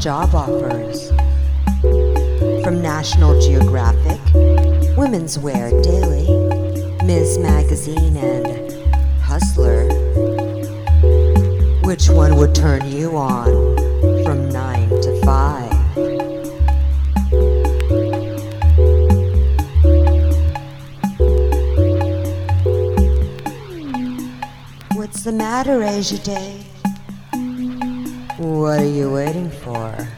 job offers? From National Geographic, Women's Wear Daily, Ms. Magazine, and Hustler. Which one would turn you on from 9 to 5? What's the matter, Asia Day? What are you waiting for?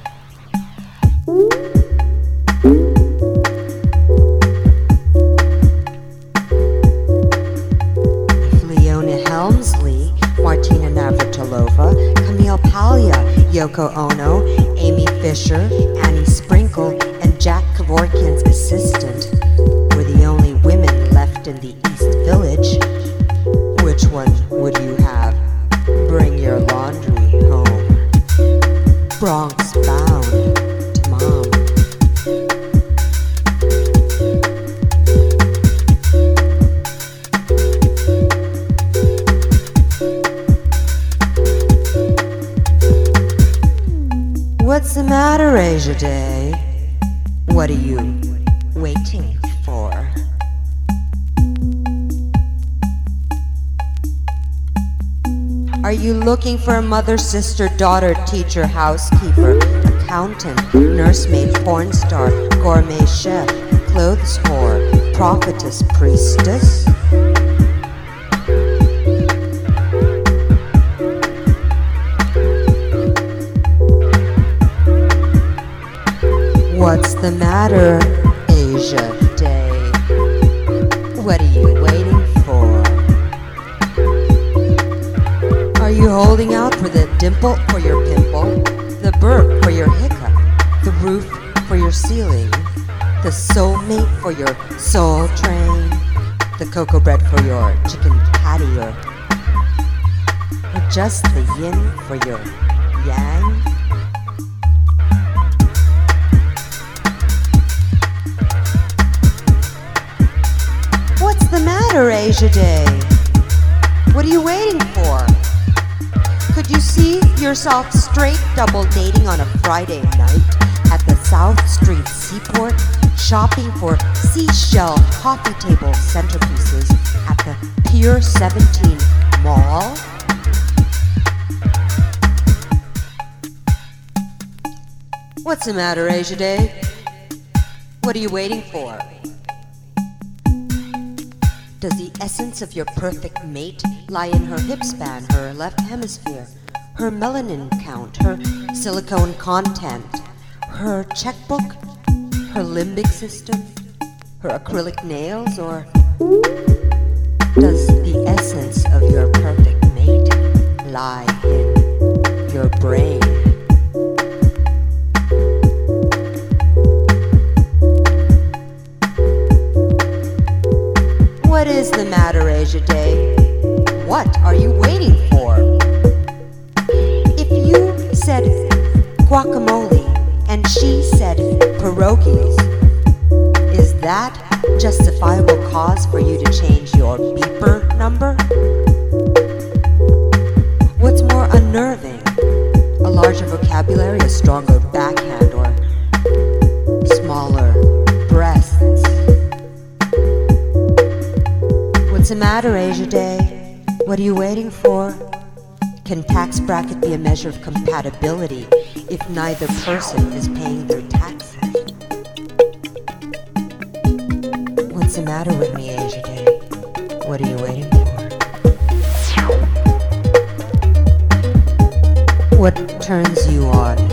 For a mother, sister, daughter, teacher, housekeeper, accountant, nursemaid, porn star, gourmet chef, clothes whore, prophetess, priestess? What's the matter, Asia Day? What are you waiting holding out for the dimple for your pimple, the burp for your hiccup, the roof for your ceiling, the soulmate for your soul train, the cocoa bread for your chicken patty, or, or just the yin for your yang? What's the matter, Asia Day? What are you waiting for? Yourself straight double dating on a Friday night at the South Street Seaport, shopping for seashell coffee table centerpieces at the Pier 17 Mall? What's the matter, Asia Day? What are you waiting for? Does the essence of your perfect mate lie in her hip span, her left hemisphere, her melanin count, her silicone content, her checkbook, her limbic system, her acrylic nails, or does the essence of your perfect mate lie in your brain? What is the matter, Asia Day? What are you waiting for? Said guacamole and she said pierogies, is that justifiable cause for you to change your beeper number? What's more unnerving? A larger vocabulary, a stronger backhand, or smaller breasts? What's the matter, Asia Day? What are you waiting for? Can tax bracket be a measure of compatibility if neither person is paying their taxes? What's the matter with me, Asia Day? What are you waiting for? What turns you on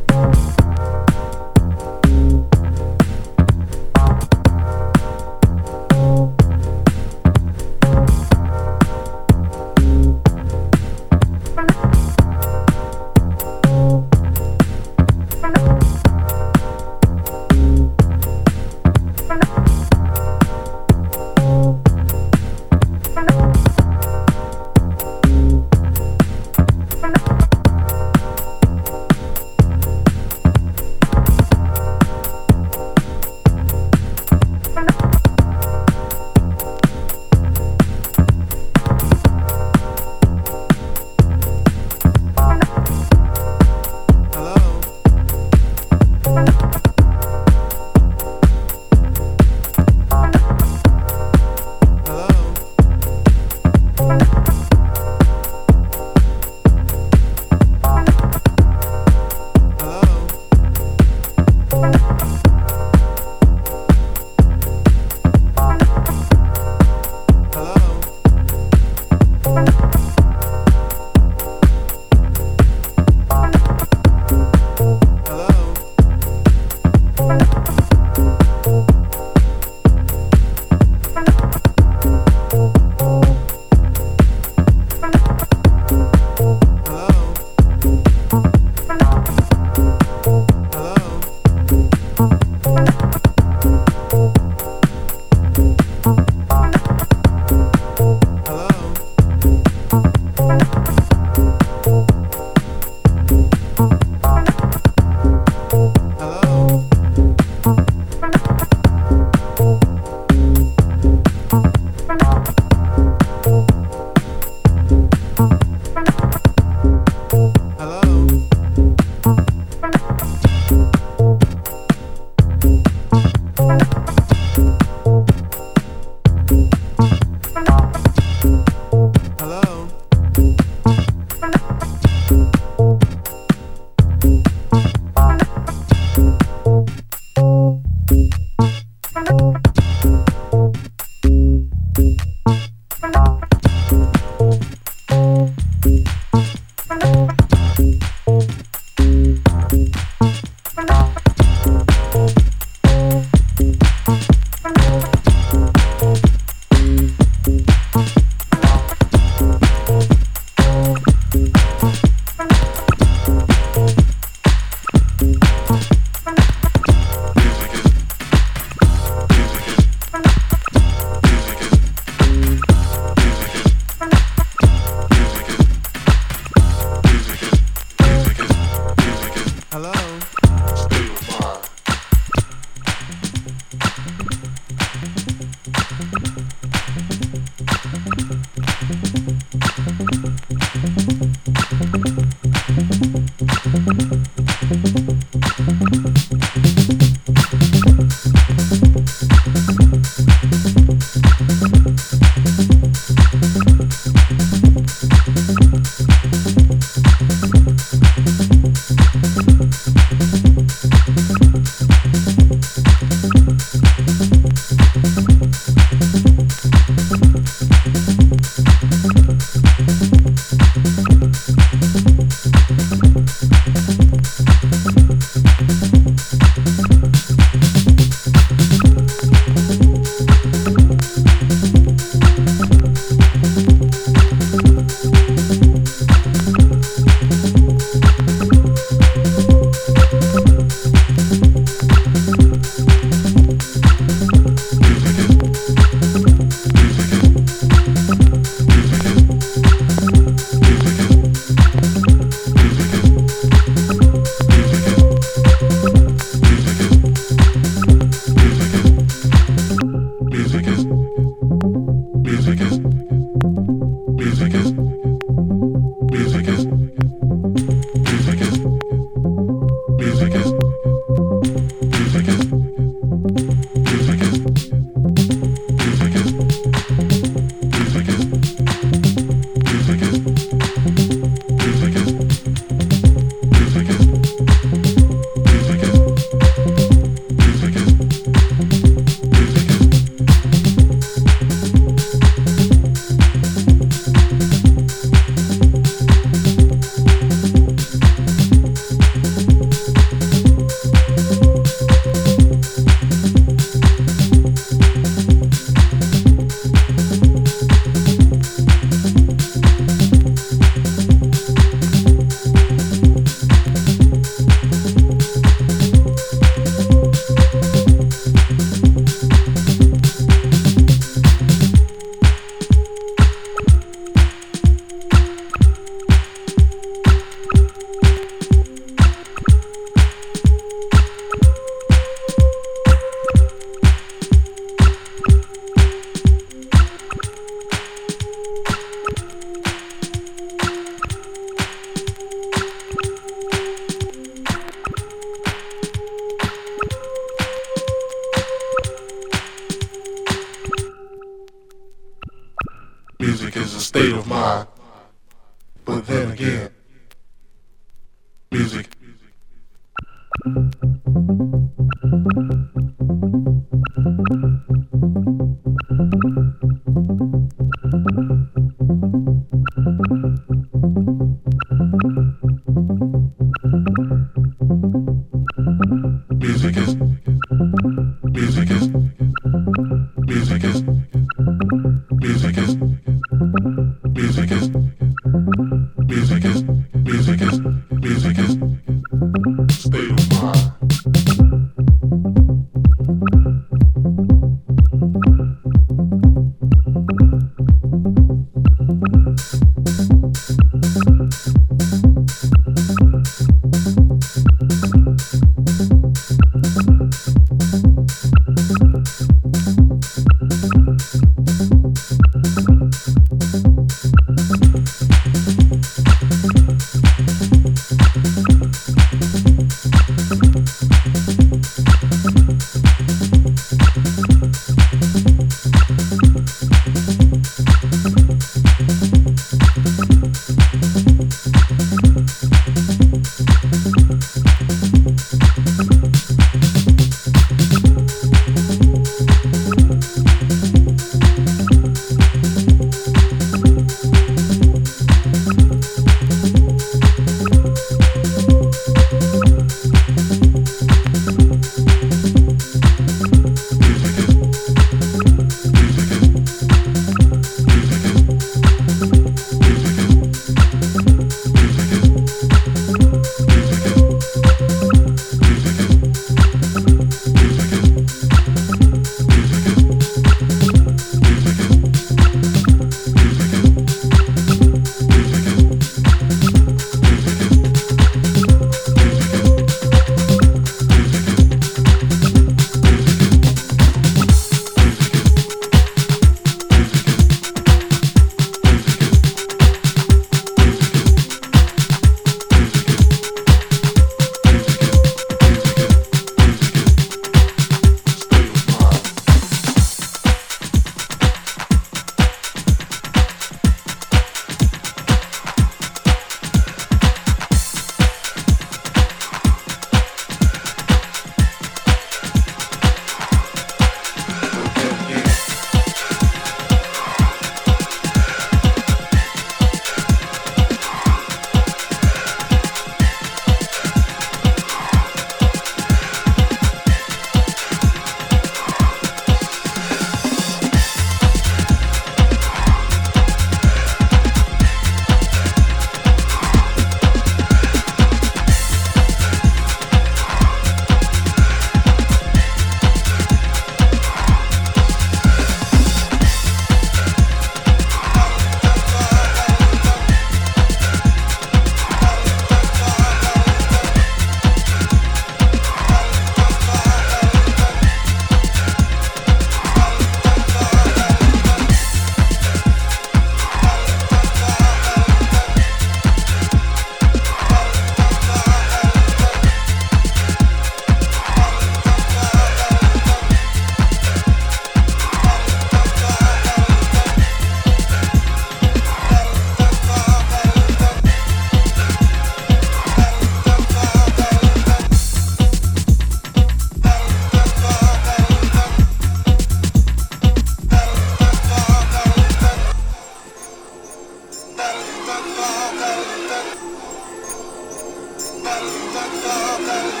Father.